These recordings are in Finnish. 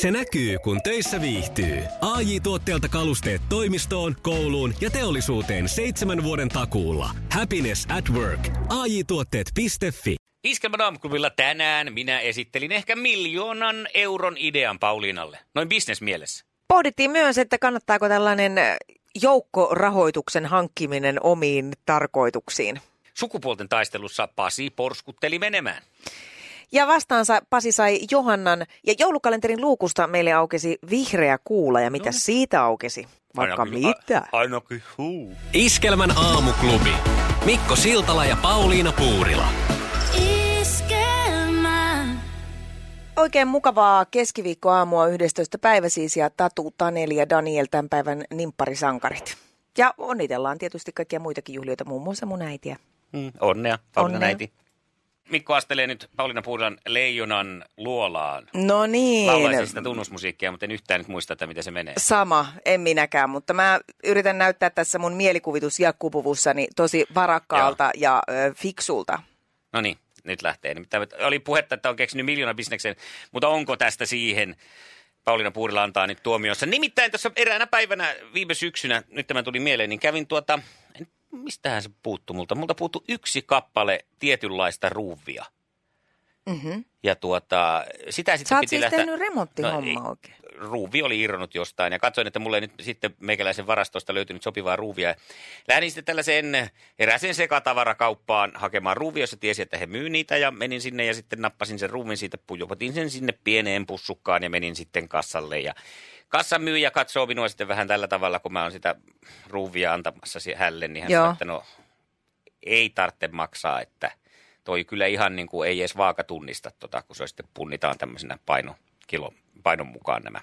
Se näkyy, kun töissä viihtyy. ai tuotteelta kalusteet toimistoon, kouluun ja teollisuuteen seitsemän vuoden takuulla. Happiness at work. ai tuotteetfi Iskelmän aamuklubilla tänään minä esittelin ehkä miljoonan euron idean Pauliinalle. Noin bisnesmielessä. Pohdittiin myös, että kannattaako tällainen joukkorahoituksen hankkiminen omiin tarkoituksiin. Sukupuolten taistelussa Pasi porskutteli menemään. Ja vastaansa Pasi sai Johannan ja joulukalenterin luukusta meille aukesi vihreä kuula ja mitä no. siitä aukesi? Vaikka ainakin, mitä? A, ainakin huu. Iskelmän aamuklubi. Mikko Siltala ja Pauliina Puurila. Iskelmä. Oikein mukavaa keskiviikkoaamua 11. päivä siis ja Tatu, Taneli ja Daniel tämän päivän nimpparisankarit. Ja onnitellaan tietysti kaikkia muitakin juhlioita, muun muassa mun äitiä. Mm, onnea, Pauliina onnea. äiti. Mikko astelee nyt Pauliina Puulan Leijonan luolaan. No niin. Laulaisin sitä tunnusmusiikkia, mutta en yhtään nyt muista, että miten se menee. Sama, en minäkään, mutta mä yritän näyttää tässä mun mielikuvitus jakkupuvussani tosi varakkaalta Joo. ja ö, fiksulta. No niin, nyt lähtee. Nimittäin oli puhetta, että on keksinyt miljoona bisneksen, mutta onko tästä siihen? Pauliina Puurila antaa nyt tuomiossa. Nimittäin tässä eräänä päivänä viime syksynä, nyt tämä tuli mieleen, niin kävin tuota mistähän se puuttuu multa? Multa puuttuu yksi kappale tietynlaista ruuvia. Mm-hmm. Ja tuota, sitä sitten Sä piti siis lähteä... tehnyt remonttihomma no, oikein. Ruuvi oli irronnut jostain ja katsoin, että mulle ei nyt sitten meikäläisen varastosta löytynyt sopivaa ruuvia. Lähdin sitten tällaiseen eräseen sekatavarakauppaan hakemaan ruuvia, jossa tiesi, että he myy niitä ja menin sinne ja sitten nappasin sen ruuvin siitä, pujopatin sen sinne pieneen pussukkaan ja menin sitten kassalle ja kassan myyjä katsoo minua sitten vähän tällä tavalla, kun mä oon sitä ruuvia antamassa hälle, niin hän sanoo, että no ei tarvitse maksaa, että toi kyllä ihan niin kuin ei edes vaaka tunnista, tota, kun se sitten punnitaan tämmöisenä paino, kilo, painon mukaan nämä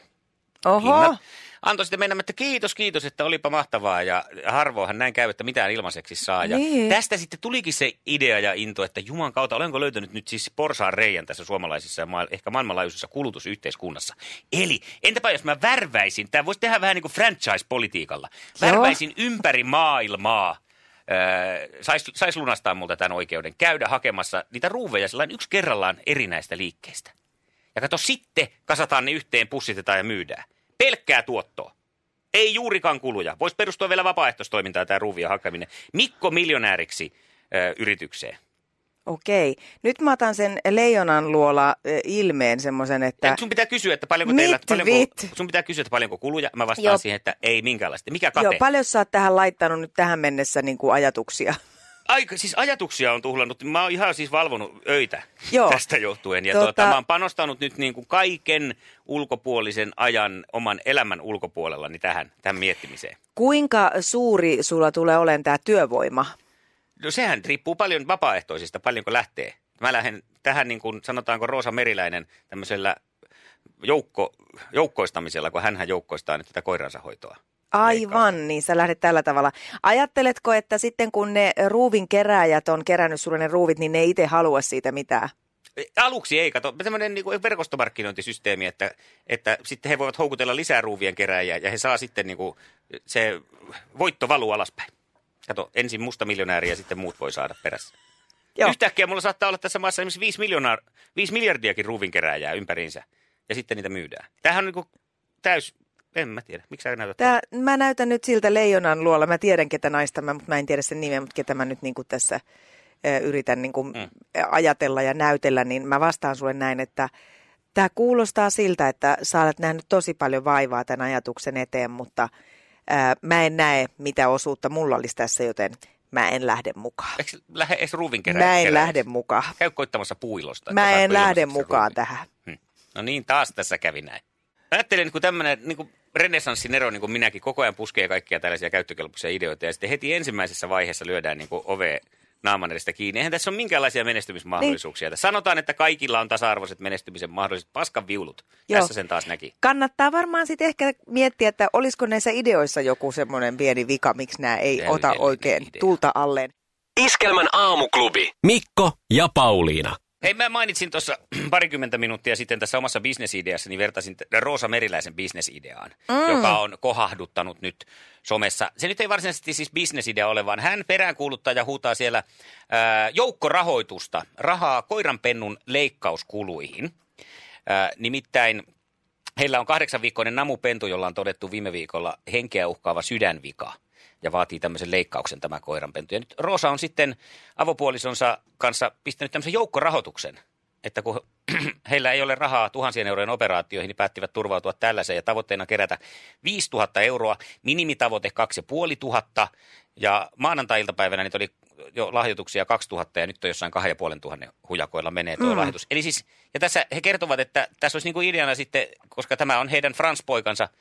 Oho. hinnat. Antoi sitten mennä, että kiitos, kiitos, että olipa mahtavaa ja harvoinhan näin käy, että mitään ilmaiseksi saa. Ja niin. tästä sitten tulikin se idea ja into, että Juman kautta olenko löytänyt nyt siis porsaan reijän tässä suomalaisissa ja ma- ehkä maailmanlaajuisessa kulutusyhteiskunnassa. Eli entäpä jos mä värväisin, tämä voisi tehdä vähän niin kuin franchise-politiikalla, värväisin Joo. ympäri maailmaa saisi sais lunastaa multa tämän oikeuden, käydä hakemassa niitä ruuveja sellainen yksi kerrallaan erinäistä liikkeistä. Ja kato, sitten kasataan ne yhteen, pussitetaan ja myydään. Pelkkää tuottoa. Ei juurikaan kuluja. Voisi perustua vielä vapaaehtoistoimintaan tämä ruuvia hakeminen. Mikko miljonääriksi ö, yritykseen. Okei. Nyt mä otan sen leijonan luola ilmeen semmoisen, että... Ja sun pitää kysyä, että paljonko teillä... Paljonko, sun pitää kysyä, että paljonko kuluja. Mä vastaan Joo. siihen, että ei minkäänlaista. Mikä kate? Joo, paljon sä oot tähän laittanut nyt tähän mennessä niin kuin ajatuksia? Aika, siis ajatuksia on tuhlannut. Mä oon ihan siis valvonut öitä Joo. tästä johtuen. Ja tota... Tuota, mä oon panostanut nyt niin kuin kaiken ulkopuolisen ajan oman elämän ulkopuolellani tähän, tähän miettimiseen. Kuinka suuri sulla tulee olemaan tämä työvoima? No sehän riippuu paljon vapaaehtoisista, paljonko lähtee. Mä lähden tähän niin kuin sanotaanko Roosa Meriläinen tämmöisellä joukko, joukkoistamisella, kun hän joukkoistaa nyt tätä koiransa hoitoa. Aivan, niin sä lähdet tällä tavalla. Ajatteletko, että sitten kun ne ruuvin keräjät on kerännyt sulle ne ruuvit, niin ne ei itse halua siitä mitään? Aluksi ei, kato, tämmöinen niin kuin verkostomarkkinointisysteemi, että, että sitten he voivat houkutella lisää ruuvien kerääjiä ja he saa sitten niin kuin, se voitto valuu alaspäin. Kato, ensin musta miljonääri ja sitten muut voi saada perässä. Joo. Yhtäkkiä mulla saattaa olla tässä maassa esimerkiksi 5, miljoonaa, 5 miljardiakin ruuvinkerääjää ympäriinsä ja sitten niitä myydään. Tämähän on niin kuin täys en mä tiedä. Miksi sä näytät? Tää, mä näytän nyt siltä leijonan luolla. Mä tiedän, ketä naista mä, mutta mä en tiedä sen nimeä, mutta ketä mä nyt niin kuin tässä yritän niin kuin mm. ajatella ja näytellä, niin mä vastaan sulle näin, että tämä kuulostaa siltä, että sä olet nähnyt tosi paljon vaivaa tämän ajatuksen eteen, mutta ää, mä en näe, mitä osuutta mulla olisi tässä, joten mä en lähde mukaan. Eikö lähde edes ruuvin Mä en lähde mukaan. Käy koittamassa puilosta. Mä en lähde mukaan tähän. Hmm. No niin, taas tässä kävi näin. Ajattelen, kun tämmöinen niin renessanssin ero, niin kuin minäkin, koko ajan puskee kaikkia tällaisia käyttökelpoisia ideoita. Ja sitten heti ensimmäisessä vaiheessa lyödään niin ove naaman edestä kiinni. Eihän tässä ole minkäänlaisia menestymismahdollisuuksia. Niin. Sanotaan, että kaikilla on tasa-arvoiset menestymisen mahdolliset paskan viulut. Joo. Tässä sen taas näki. Kannattaa varmaan sitten ehkä miettiä, että olisiko näissä ideoissa joku semmoinen pieni vika, miksi nämä ei Tämä ota oikein idea. tulta alleen. Iskelmän aamuklubi. Mikko ja Pauliina. Hei, mä mainitsin tuossa parikymmentä minuuttia sitten tässä omassa bisnesideassa, niin vertasin Roosa Meriläisen bisnesideaan, mm. joka on kohahduttanut nyt somessa. Se nyt ei varsinaisesti siis bisnesidea ole, vaan hän peräänkuuluttaa ja huutaa siellä ää, joukkorahoitusta, rahaa koiranpennun leikkauskuluihin. Ää, nimittäin Heillä on kahdeksan viikkoinen namupentu, jolla on todettu viime viikolla henkeä uhkaava sydänvika ja vaatii tämmöisen leikkauksen tämä koiranpentu. Ja nyt Roosa on sitten avopuolisonsa kanssa pistänyt tämmöisen joukkorahoituksen, että kun heillä ei ole rahaa tuhansien eurojen operaatioihin, niin päättivät turvautua tällaiseen ja tavoitteena kerätä 5000 euroa, minimitavoite 2500 ja maanantai-iltapäivänä niitä oli jo lahjoituksia 2000 ja nyt on jossain 2500 hujakoilla menee tuo mm. lahjoitus. Eli siis, ja tässä he kertovat, että tässä olisi niin kuin ideana sitten, koska tämä on heidän Frans-poikansa –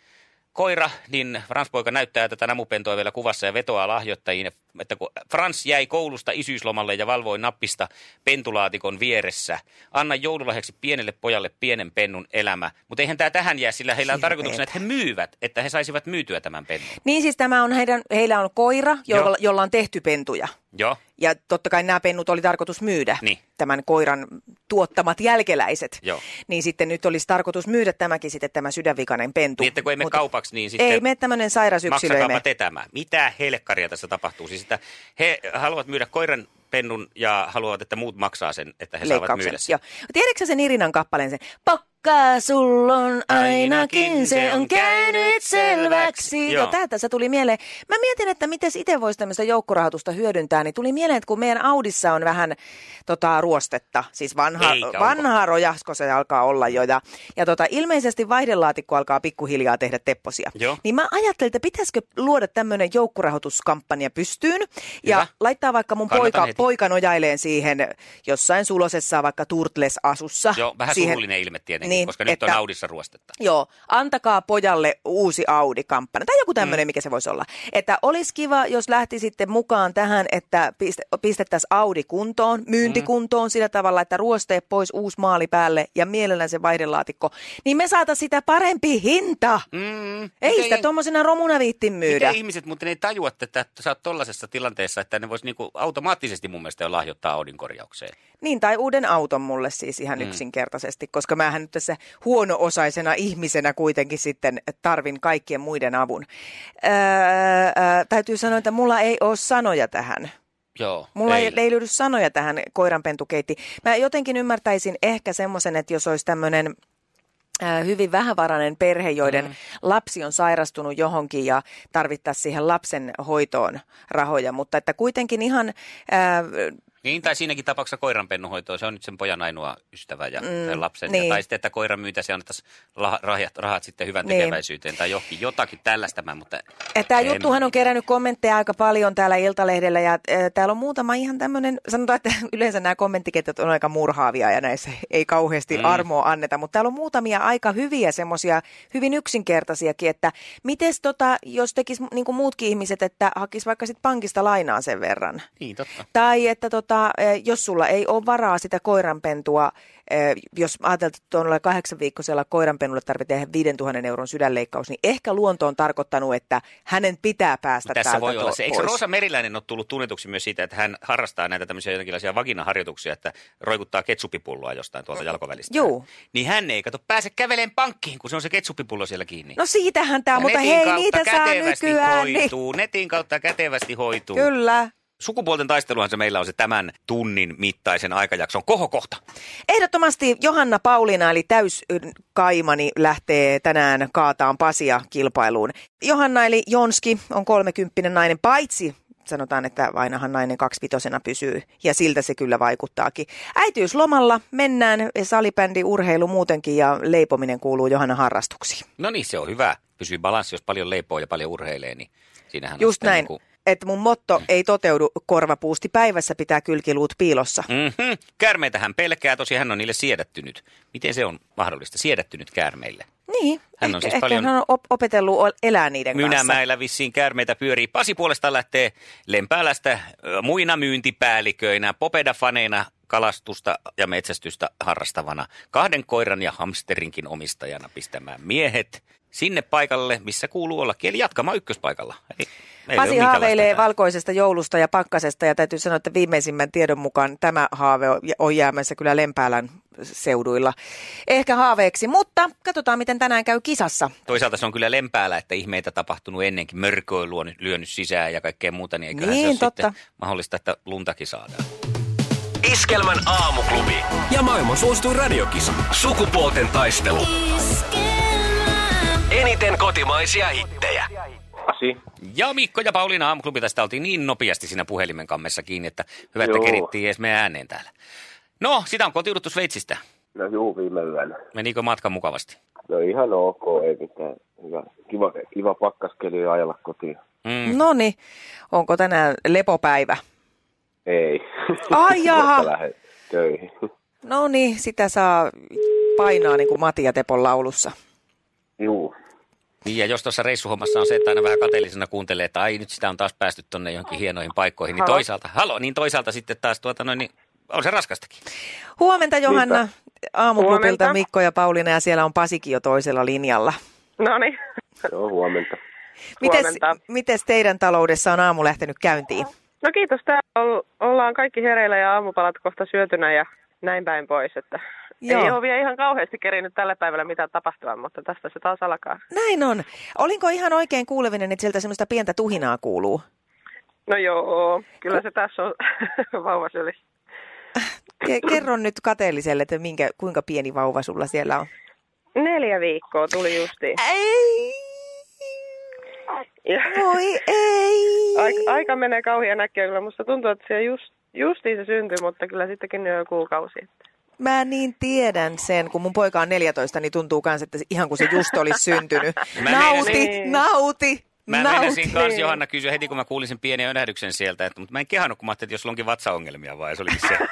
koira, niin Frans-poika näyttää tätä namupentoa vielä kuvassa ja vetoaa lahjoittajiin, että kun Frans jäi koulusta isyyslomalle ja valvoi nappista pentulaatikon vieressä, anna joululahjaksi pienelle pojalle pienen pennun elämä. Mutta eihän tämä tähän jää, sillä heillä on tarkoituksena, että he myyvät, että he saisivat myytyä tämän pennun. Niin siis tämä on heidän, heillä on koira, jolla, jolla on tehty pentuja. Joo. Ja totta kai nämä pennut oli tarkoitus myydä, niin. tämän koiran tuottamat jälkeläiset. Joo. Niin sitten nyt olisi tarkoitus myydä tämäkin sitten tämä sydänvikainen pentu. Niin, että kun ei mene kaupaksi, niin sitten... Ei mene tämmöinen sairas yksilö. te tämä. Mitä helkkaria tässä tapahtuu? Siis että he haluavat myydä koiran pennun ja haluavat, että muut maksaa sen, että he saavat myydä sen. Joo. Tiedätkö sen Irinan kappaleen sen? Pakka sullon ainakin se on käynyt selväksi. Joo. Ja tämä tässä tuli mieleen. Mä mietin, että miten itse voisi tämmöistä joukkorahoitusta hyödyntää. Niin tuli mieleen, että kun meidän Audissa on vähän tota, ruostetta, siis vanha, vanha rojasko se alkaa olla jo. Ja, ja tota, ilmeisesti vaihdelaatikko alkaa pikkuhiljaa tehdä tepposia. Joo. Niin mä ajattelin, että pitäisikö luoda tämmöinen joukkorahoituskampanja pystyyn. Ja Hyvä. laittaa vaikka mun poika, poika nojaileen siihen jossain sulosessa vaikka Turtles-asussa. Joo, vähän siihen, surullinen ilme tietenkin niin, koska nyt että, on Audissa ruostetta. Joo, antakaa pojalle uusi Audi-kampanja tai joku tämmöinen, mm. mikä se voisi olla. Että olisi kiva, jos lähtisitte mukaan tähän, että pistettäisiin Audi kuntoon, myyntikuntoon mm. sillä tavalla, että ruosteet pois, uusi maali päälle ja mielellään se vaihdelaatikko, niin me saataisiin sitä parempi hinta. Mm. Ei Miten sitä tuommoisena romuna viittin myydä. Miten ihmiset, mutta ne ei tajua, että sä oot tollaisessa tilanteessa, että ne voisi niinku automaattisesti mun mielestä jo lahjoittaa Audin korjaukseen. Niin, tai uuden auton mulle siis ihan mm. yksinkertaisesti, koska mähän nyt tässä huono-osaisena ihmisenä kuitenkin sitten tarvin kaikkien muiden avun. Öö, öö, täytyy sanoa, että mulla ei ole sanoja tähän. Joo, Mulla ei, ei löydy sanoja tähän koiranpentukeitti. Mä jotenkin ymmärtäisin ehkä semmoisen, että jos olisi tämmöinen hyvin vähävarainen perhe, joiden mm. lapsi on sairastunut johonkin ja tarvittaisiin siihen lapsen hoitoon rahoja, mutta että kuitenkin ihan äh, niin, tai siinäkin tapauksessa koiranpennuhoitoa, se on nyt sen pojan ainoa ystävä ja mm, lapsen. Niin. Ja, tai sitten, että koiran myytäisi ja annettaisiin rahat, rahat sitten hyvän niin. tekeväisyyteen tai johonkin, jotakin tällaista. Mutta Tämä juttuhan on kerännyt kommentteja aika paljon täällä Iltalehdellä ja äh, täällä on muutama ihan tämmöinen, sanotaan, että yleensä nämä kommenttiketjut on aika murhaavia ja näissä ei kauheasti mm. armoa anneta, mutta täällä on muutamia aika hyviä semmoisia, hyvin yksinkertaisiakin, että miten tota, jos tekisi niin kuin muutkin ihmiset, että hakisi vaikka sitten pankista lainaa sen verran. Niin, totta. Tai että tota, tota, jos sulla ei ole varaa sitä koiranpentua, jos ajatellaan, että tuolla kahdeksan viikkoisella koiranpennulle tarvitsee tehdä 5000 euron sydänleikkaus, niin ehkä luonto on tarkoittanut, että hänen pitää päästä Tässä täältä voi olla se. Eikö Roosa Meriläinen ole tullut tunnetuksi myös siitä, että hän harrastaa näitä tämmöisiä jonkinlaisia vaginaharjoituksia, että roikuttaa ketsupipulloa jostain tuolta jalkovälistä. Joo. Niin hän ei kato pääse käveleen pankkiin, kun se on se ketsupipullo siellä kiinni. No siitähän tämä, mutta hei, niitä saa nykyään. Niin- hoituu, niin... Netin kautta kätevästi hoituu. Kyllä. Sukupuolten taisteluhan se meillä on se tämän tunnin mittaisen aikajakson kohokohta. Ehdottomasti Johanna Pauliina eli täyskaimani lähtee tänään kaataan Pasia kilpailuun. Johanna eli Jonski on kolmekymppinen nainen, paitsi sanotaan, että ainahan nainen kaksivitosena pysyy, ja siltä se kyllä vaikuttaakin. Äitiyslomalla mennään, salibändi, urheilu muutenkin, ja leipominen kuuluu Johanna harrastuksiin. No niin, se on hyvä. Pysyy balanssi, jos paljon leipoo ja paljon urheilee, niin siinähän Just on näin. Niin kuin että mun motto ei toteudu korvapuusti päivässä pitää kylkiluut piilossa. Mm-hmm. Käärmeitähän pelkää, tosi hän on niille siedättynyt. Miten se on mahdollista, siedättynyt käärmeille? Niin, hän on ehkä, siis paljon... hän on op- opetellut elää niiden kanssa. Mynämäillä vissiin käärmeitä pyörii. Pasi puolestaan lähtee Lempäälästä muina myyntipäälliköinä, popeda-faneina kalastusta ja metsästystä harrastavana, kahden koiran ja hamsterinkin omistajana pistämään miehet sinne paikalle, missä kuuluu ollakin, eli jatkamaan ykköspaikalla. Eli Pasi haaveilee valkoisesta joulusta ja pakkasesta ja täytyy sanoa, että viimeisimmän tiedon mukaan tämä haave on jäämässä kyllä Lempäälän seuduilla ehkä haaveeksi, mutta katsotaan miten tänään käy kisassa. Toisaalta se on kyllä Lempäälä, että ihmeitä tapahtunut ennenkin, mörköilu on lyönyt sisään ja kaikkea muuta, niin eiköhän niin, se ole totta. mahdollista, että luntakin saadaan. Iskelmän aamuklubi ja maailman suosituin radiokisa. Sukupuolten taistelu. Iskelmä. eniten kotimaisia hittejä. Pasi. Ja Mikko ja Pauliina aamuklubi tästä oltiin niin nopeasti siinä puhelimen kammessa kiinni, että hyvä, että kerittiin edes meidän ääneen täällä. No, sitä on kotiuduttu Sveitsistä. No juu, viime yönä. Menikö matka mukavasti? No ihan ok, ei mitään. Hyvä. Kiva, kiva pakkaskeli ajalla kotiin. Mm. No niin, onko tänään lepopäivä? Ei. Ai jaha. töihin. No niin, sitä saa painaa niin kuin Matia Tepon laulussa. Juu. Niin ja jos tuossa reissuhommassa on se, että aina vähän kateellisena kuuntelee, että ai nyt sitä on taas päästy tuonne johonkin hienoihin paikkoihin, niin halo. toisaalta, halo, niin toisaalta sitten taas tuota noin, niin on se raskastakin. Huomenta Johanna, aamuklubilta Mikko ja Pauliina ja siellä on Pasikin jo toisella linjalla. No niin. Joo, huomenta. Mites, mites teidän taloudessa on aamu lähtenyt käyntiin? No kiitos, täällä ollaan kaikki hereillä ja aamupalat kohta syötynä ja näin päin pois, että Joo. Ei ole vielä ihan kauheasti kerinyt tällä päivällä mitään tapahtua, mutta tästä se taas alkaa. Näin on. Olinko ihan oikein kuulevinen, että sieltä semmoista pientä tuhinaa kuuluu? No joo, kyllä se tässä on vauvasyli. Kerron nyt kateelliselle, että minkä, kuinka pieni vauva sulla siellä on. Neljä viikkoa tuli justiin. Ei! Ja, Voi ei! Aika, aika menee kauhean näkkiä kyllä. Musta tuntuu, että se just, justiin se syntyi, mutta kyllä sittenkin jo kuukausi. Mä niin tiedän sen, kun mun poika on 14, niin tuntuu myös, että ihan kuin se just olisi syntynyt. Mä nauti, niin. nauti, Mä meinasin kanssa Johanna kysyä heti, kun mä kuulin sen pienen önähdyksen sieltä, että, mutta mä en kehannut, kun mä ajattelin, että jos onkin vatsaongelmia vai se olikin se.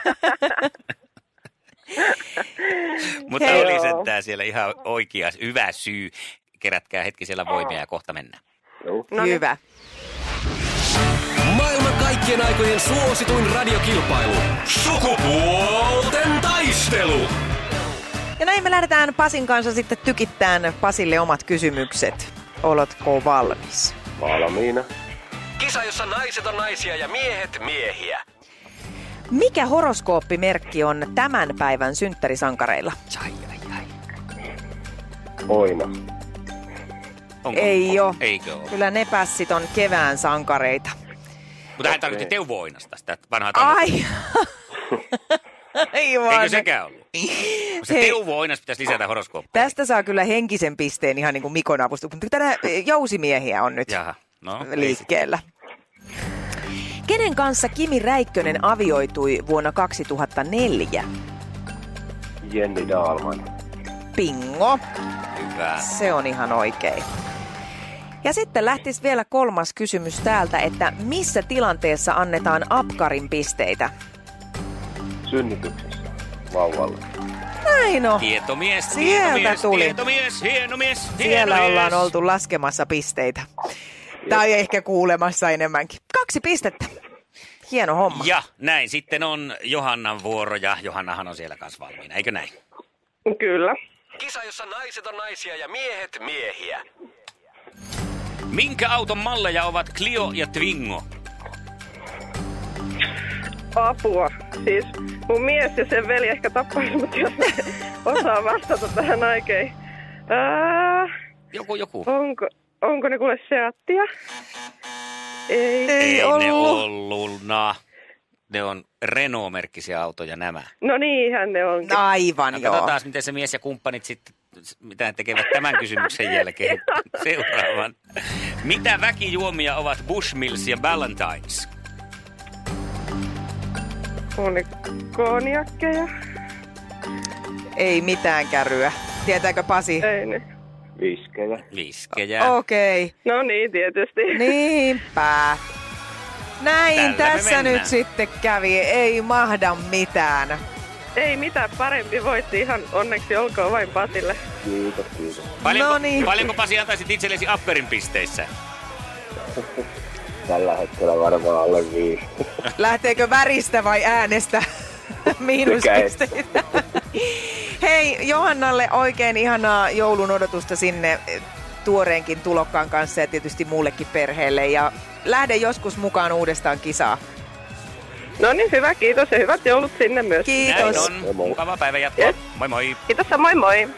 mutta Hei, oli sentään siellä ihan oikea, hyvä syy. Kerätkää hetki siellä voimia ja kohta mennään. No, niin. Hyvä. Kaikkien aikojen suosituin radiokilpailu. Sukupuolten taistelu. Ja näin me lähdetään Pasin kanssa sitten tykittämään Pasille omat kysymykset. Oletko valmis? Valmiina. Kisa, jossa naiset on naisia ja miehet miehiä. Mikä horoskooppimerkki on tämän päivän synttärisankareilla? Ai, ai, ai. Oina. Onko? Ei ole. Eikö ole? Kyllä ne pässit on kevään sankareita. Mutta hän tarkoitti Teuvo Oinasta, sitä vanhaa Ai! Eikö sekään ollut? Se Teuvo Oinas pitäisi lisätä horoskooppiin. Tästä saa kyllä henkisen pisteen ihan niin kuin Mikon avustus. Mutta tänä jousimiehiä on nyt Jaha. No, liikkeellä. Kenen kanssa Kimi Räikkönen avioitui vuonna 2004? Jenni Daalman. Pingo. Hyvä. Se on ihan oikein. Ja sitten lähtisi vielä kolmas kysymys täältä, että missä tilanteessa annetaan apkarin pisteitä? Synnytyksessä vauvalle. Näin on. Tietomies, Sieltä tietomies, tuli. tietomies, hienomies, Siellä hienomies. ollaan oltu laskemassa pisteitä. Tai ehkä kuulemassa enemmänkin. Kaksi pistettä. Hieno homma. Ja näin sitten on Johannan vuoro ja Johannahan on siellä kanssa valmiina, eikö näin? Kyllä. Kisa, jossa naiset on naisia ja miehet miehiä. Minkä auton malleja ovat Clio ja Twingo? Apua. Siis mun mies ja sen veli ehkä tappaisi, mutta jos osaa vastata tähän oikein. Ää, joku, joku. Onko, onko ne kuule Seattia? Ei, ei, ei ollut. ne ollut. Nah. Ne on Renault-merkkisiä autoja nämä. No niinhän ne on. Aivan, no, joo. Katsotaan, miten se mies ja kumppanit sitten, mitä tekevät tämän kysymyksen jälkeen seuraavan. Mitä väkijuomia ovat Bushmills ja Ballantines? On konjakkeja. Ei mitään käryä. Tietääkö Pasi? Ei ne. Viskejä. Viskejä. Okei. Okay. No niin, tietysti. Niinpä. Näin Tällä tässä nyt sitten kävi. Ei mahda mitään. Ei mitään, parempi voitti ihan onneksi olkoon vain Pasille. Kiitos, kiitos. Paljonko, no niin. paljonko Pasi antaisit itsellesi Apperin pisteissä? Tällä hetkellä varmaan alle viisi. Lähteekö väristä vai äänestä? Miinuspisteitä. Hei, Johannalle oikein ihanaa joulun odotusta sinne tuoreenkin tulokkaan kanssa ja tietysti muullekin perheelle. Ja lähde joskus mukaan uudestaan kisaa. No niin, hyvä, kiitos ja hyvät joulut sinne myös. Kiitos. Näin on. Mukava päivä jatkoa. Yes. Moi moi. Kiitos moi moi.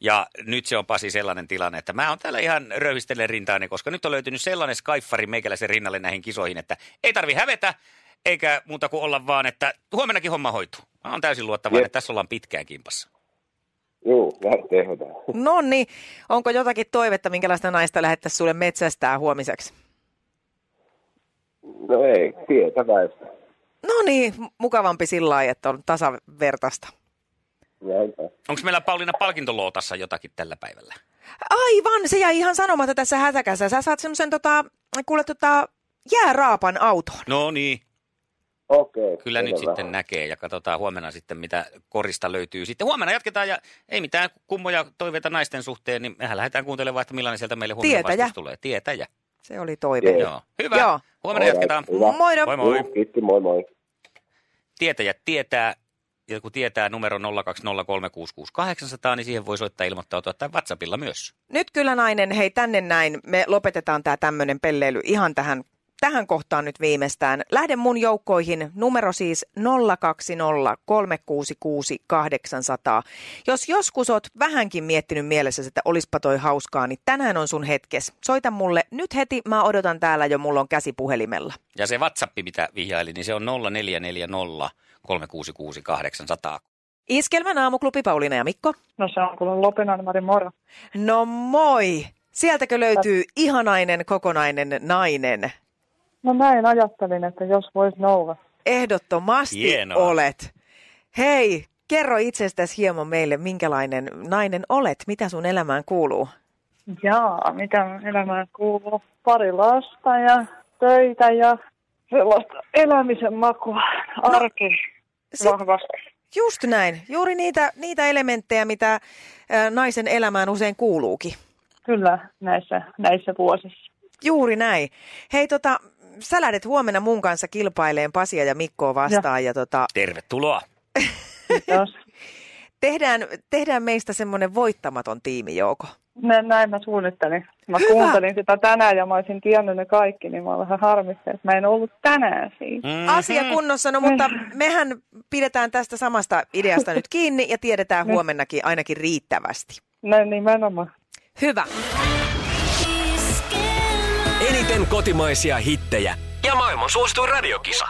Ja nyt se on Pasi sellainen tilanne, että mä oon täällä ihan röyhistellen rintaani, koska nyt on löytynyt sellainen skaiffari meikäläisen rinnalle näihin kisoihin, että ei tarvi hävetä, eikä muuta kuin olla vaan, että huomennakin homma hoituu. Mä oon täysin luottavainen, että tässä ollaan pitkään kimpassa. Joo, tehdään. No niin, onko jotakin toivetta, minkälaista naista lähettäisiin sulle metsästää huomiseksi? No ei, tietäväistä. No niin, mukavampi sillä lailla, että on tasavertaista. Onko meillä Pauliina palkintolootassa jotakin tällä päivällä? Aivan, se jäi ihan sanomatta tässä hätäkässä. Sä saat semmoisen tota, kuule tota, jääraapan auton. No niin. Okei. Kyllä nyt sitten näkee ja katsotaan huomenna sitten, mitä korista löytyy. Sitten huomenna jatketaan ja ei mitään kummoja toiveita naisten suhteen, niin mehän lähdetään kuuntelemaan, että millainen sieltä meille huomenna Tietäjä. tulee. Tietäjä. Se oli toive. Joo. Hyvä. Joo. Huomenna All jatketaan. Right. Moi moi. moi. Kiitti, moi moi. Tietäjät tietää ja kun tietää numero 020366800, niin siihen voi soittaa ilmoittautua tai WhatsAppilla myös. Nyt kyllä nainen, hei tänne näin, me lopetetaan tämä tämmöinen pelleily ihan tähän tähän kohtaan nyt viimeistään. Lähden mun joukkoihin, numero siis 020 Jos joskus oot vähänkin miettinyt mielessä, että olispa toi hauskaa, niin tänään on sun hetkes. Soita mulle nyt heti, mä odotan täällä jo, mulla on käsi puhelimella. Ja se WhatsApp, mitä vihjaili, niin se on 0440 366 800. Iskelmän aamuklubi Pauliina ja Mikko. No se on kuule Lopinainen Mari moro. No moi! Sieltäkö löytyy ihanainen kokonainen nainen? No näin ajattelin, että jos vois nouda. Ehdottomasti Hienoa. olet. Hei, kerro itsestäsi hieman meille, minkälainen nainen olet, mitä sun elämään kuuluu? Jaa, mitä elämään kuuluu? Pari lasta ja töitä ja sellaista elämisen makua, no, arki no, vahvasti. Just näin. Juuri niitä, niitä elementtejä, mitä ä, naisen elämään usein kuuluukin. Kyllä, näissä, näissä vuosissa. Juuri näin. Hei, tota, sä lähdet huomenna mun kanssa kilpaileen Pasia ja Mikkoa vastaan. Ja, ja tota... Tervetuloa. tehdään, tehdään meistä semmoinen voittamaton tiimi, Jouko. Näin, näin mä suunnittelin. Mä Hyvä. kuuntelin sitä tänään ja mä olisin tiennyt ne kaikki, niin mä olen vähän harmissa, että mä en ollut tänään siinä. Mm-hmm. Asia kunnossa, no mutta mehän pidetään tästä samasta ideasta nyt kiinni ja tiedetään huomennakin ainakin riittävästi. Näin nimenomaan. Hyvä. Eniten kotimaisia hittejä ja maailman suosituin radiokisa.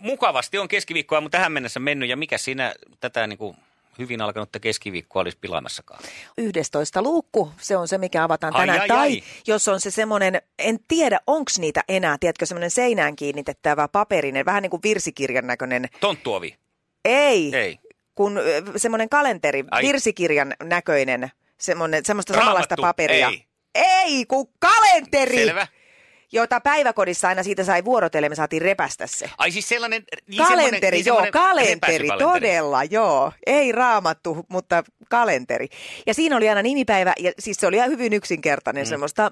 Mukavasti on keskiviikkoa, mutta tähän mennessä mennyt ja mikä siinä tätä niin kuin hyvin alkanutta keskiviikkoa olisi pilaamassakaan? 11 luukku, se on se, mikä avataan tänään. Ai, ai, tai ai. jos on se semmoinen, en tiedä, onko niitä enää, tiedätkö, semmoinen seinään kiinnitettävä paperinen, vähän niin kuin virsikirjan näköinen. Tonttuovi? Ei. Ei. Kun semmoinen kalenteri, ai. virsikirjan näköinen, semmoinen, semmoista Raamattu. samanlaista paperia. Ei. Ei, kun kalenteri! Selvä jota päiväkodissa aina siitä sai vuorotelle, me saatiin repästä se. Ai siis sellainen... Niin kalenteri, niin joo, kalenteri, todella, joo. Ei raamattu, mutta kalenteri. Ja siinä oli aina nimipäivä, ja siis se oli ihan hyvin yksinkertainen mm. semmoista...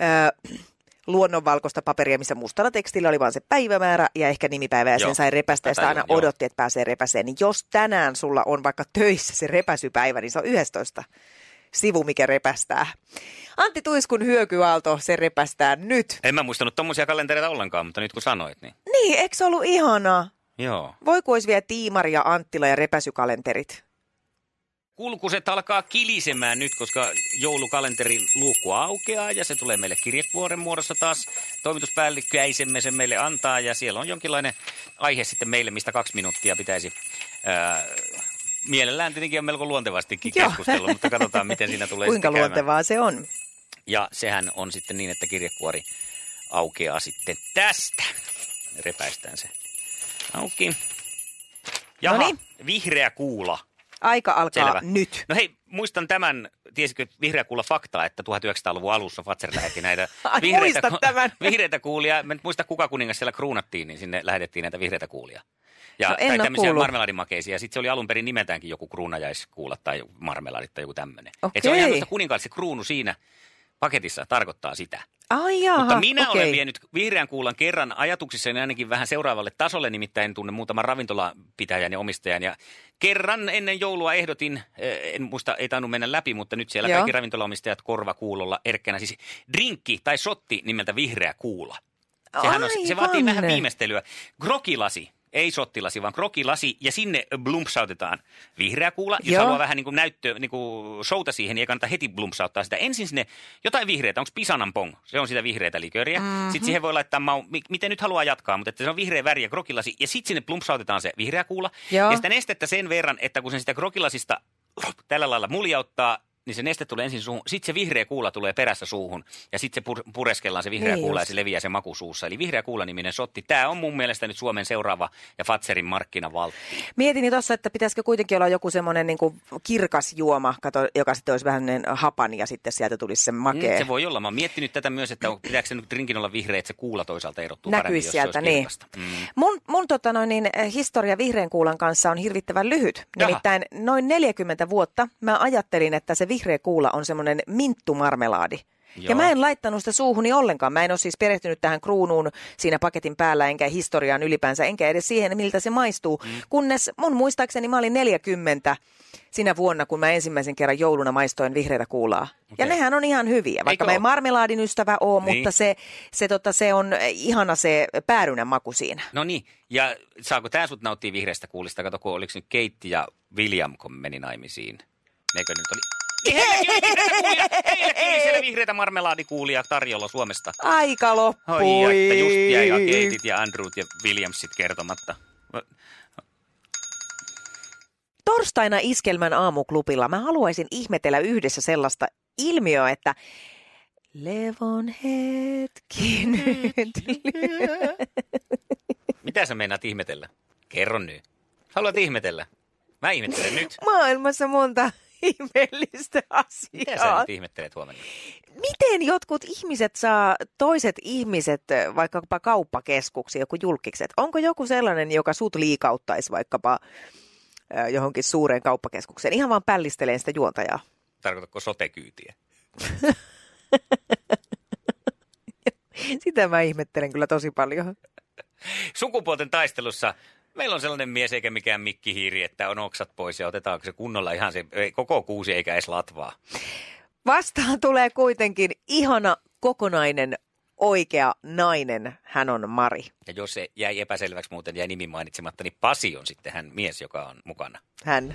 Ö, luonnonvalkoista paperia, missä mustalla tekstillä oli vain se päivämäärä ja ehkä nimipäivä ja Joo, sen sai repästä ja sitä aina odotti, että pääsee repäseen. Niin jos tänään sulla on vaikka töissä se repäsypäivä, niin se on 11 sivu, mikä repästää. Antti Tuiskun hyökyaalto, se repästää nyt. En mä muistanut tommosia kalentereita ollenkaan, mutta nyt kun sanoit, niin... Niin, eikö se ollut ihanaa? Joo. Voiko olisi vielä Tiimari ja Anttila ja repäsykalenterit? Kulkuset alkaa kilisemään nyt, koska joulukalenterin luukku aukeaa ja se tulee meille kirjekuoren muodossa taas. Toimituspäällikkö Äisemme sen meille antaa ja siellä on jonkinlainen aihe sitten meille, mistä kaksi minuuttia pitäisi ää, mielellään tietenkin on melko luontevastikin keskustelu, mutta katsotaan, miten siinä tulee Kuinka luontevaa se on? Ja sehän on sitten niin, että kirjekuori aukeaa sitten tästä. Repäistään se auki. Jaha, Noniin. vihreä kuula. Aika alkaa Selvä. nyt. No hei, muistan tämän, tiesitkö vihreä kuulla faktaa, että 1900-luvun alussa Fatser lähetti näitä vihreitä, tämän. vihreitä kuulia. Mä en muista kuka kuningas siellä kruunattiin, niin sinne lähetettiin näitä vihreitä kuulia. Ja, no, tai tämmöisiä marmeladimakeisia. Sitten se oli alun perin nimeltäänkin joku kruunajaiskuula tai marmeladit tai joku tämmöinen. Okay. Et se on ihan kuninkaat, se kruunu siinä paketissa tarkoittaa sitä. Ai jaha, Mutta minä okay. olen vienyt vihreän kuulan kerran ajatuksissani ainakin vähän seuraavalle tasolle, nimittäin tunne muutaman ravintolapitäjän ja omistajan. Ja kerran ennen joulua ehdotin, eh, en muista, ei tainnut mennä läpi, mutta nyt siellä Joo. kaikki ravintolaomistajat korvakuulolla erkkänä. Siis drinkki tai sotti nimeltä vihreä kuula. Sehän on, se vaatii vähän viimeistelyä. Grokilasi, ei sottilasi, vaan krokilasi, ja sinne blumpsautetaan vihreä kuula. Jos Joo. haluaa vähän niin kuin näyttö, niin kuin showta siihen, niin ei kannata heti blumpsauttaa sitä. Ensin sinne jotain vihreitä, onko pisanan pong? Se on sitä vihreitä liköriä. Mm-hmm. Sitten siihen voi laittaa mau, miten nyt haluaa jatkaa, mutta että se on vihreä väri ja krokilasi, ja sitten sinne blumpsautetaan se vihreä kuula. Joo. Ja sitä nestettä sen verran, että kun sen sitä krokilasista tällä lailla muljauttaa, niin se neste tulee ensin suuhun, sitten se vihreä kuula tulee perässä suuhun ja sitten se pur- pureskellaan se vihreä niin kuula just. ja se leviää se maku suussa. Eli vihreä kuula-niminen sotti. Tämä on mun mielestä nyt Suomen seuraava ja Fatserin markkinavaltti. Mietin jo tuossa, että pitäisikö kuitenkin olla joku semmoinen niin kirkas juoma, kato, joka sitten olisi vähän hapan ja sitten sieltä tulisi se makea. Mm, se voi olla. Mä oon miettinyt tätä myös, että pitääkö se nyt drinkin olla vihreä, että se kuula toisaalta erottuu Näkyisi paremmin, sieltä, niin. Mm. Mun, mun tota noin, niin, historia vihreän kuulan kanssa on hirvittävän lyhyt. Nimittäin Jaha. noin 40 vuotta mä ajattelin, että se vihreä kuula on semmoinen minttumarmelaadi. Joo. Ja mä en laittanut sitä suuhuni ollenkaan. Mä en ole siis perehtynyt tähän kruunuun siinä paketin päällä, enkä historiaan ylipäänsä, enkä edes siihen, miltä se maistuu. Mm. Kunnes mun muistaakseni mä olin 40 sinä vuonna, kun mä ensimmäisen kerran jouluna maistoin vihreitä kuulaa. Okay. Ja nehän on ihan hyviä, vaikka Eikö mä en marmelaadin ystävä ole, niin. mutta se, se, tota, se on ihana se päärynän maku siinä. No niin, ja saako tää sut nauttia vihreästä kuulista? Kato, kun oliko nyt Keitti ja William, kun meni naimisiin. Nekö nyt oli niin heilläkin oli vihreitä kuulia. Heilläkin oli siellä vihreitä marmelaadikuulia tarjolla Suomesta. Aika loppui. Oi, että just jäi ja Keitit ja Andrewt ja Williamsit kertomatta. Torstaina Iskelmän aamuklubilla mä haluaisin ihmetellä yhdessä sellaista ilmiöä, että Levon hetki nyt. Mitä sä meinaat ihmetellä? Kerro nyt. Haluat ihmetellä? Mä ihmettelen nyt. Maailmassa monta ihmeellistä asiaa. Mitä sä nyt ihmettelet huomenna? Miten jotkut ihmiset saa toiset ihmiset vaikkapa kauppakeskuksiin, joku julkikset? Onko joku sellainen, joka sut liikauttaisi vaikkapa johonkin suureen kauppakeskukseen? Ihan vaan pällistelee sitä juontajaa. Tarkoitatko sotekyytiä? Sitä mä ihmettelen kyllä tosi paljon. Sukupuolten taistelussa Meillä on sellainen mies eikä mikään mikkihiiri, että on oksat pois ja otetaanko se kunnolla ihan se ei, koko kuusi eikä edes latvaa. Vastaan tulee kuitenkin ihana kokonainen oikea nainen, hän on Mari. Ja jos se jäi epäselväksi muuten, jäi nimi mainitsematta, niin Pasi on sitten hän mies, joka on mukana. Hän.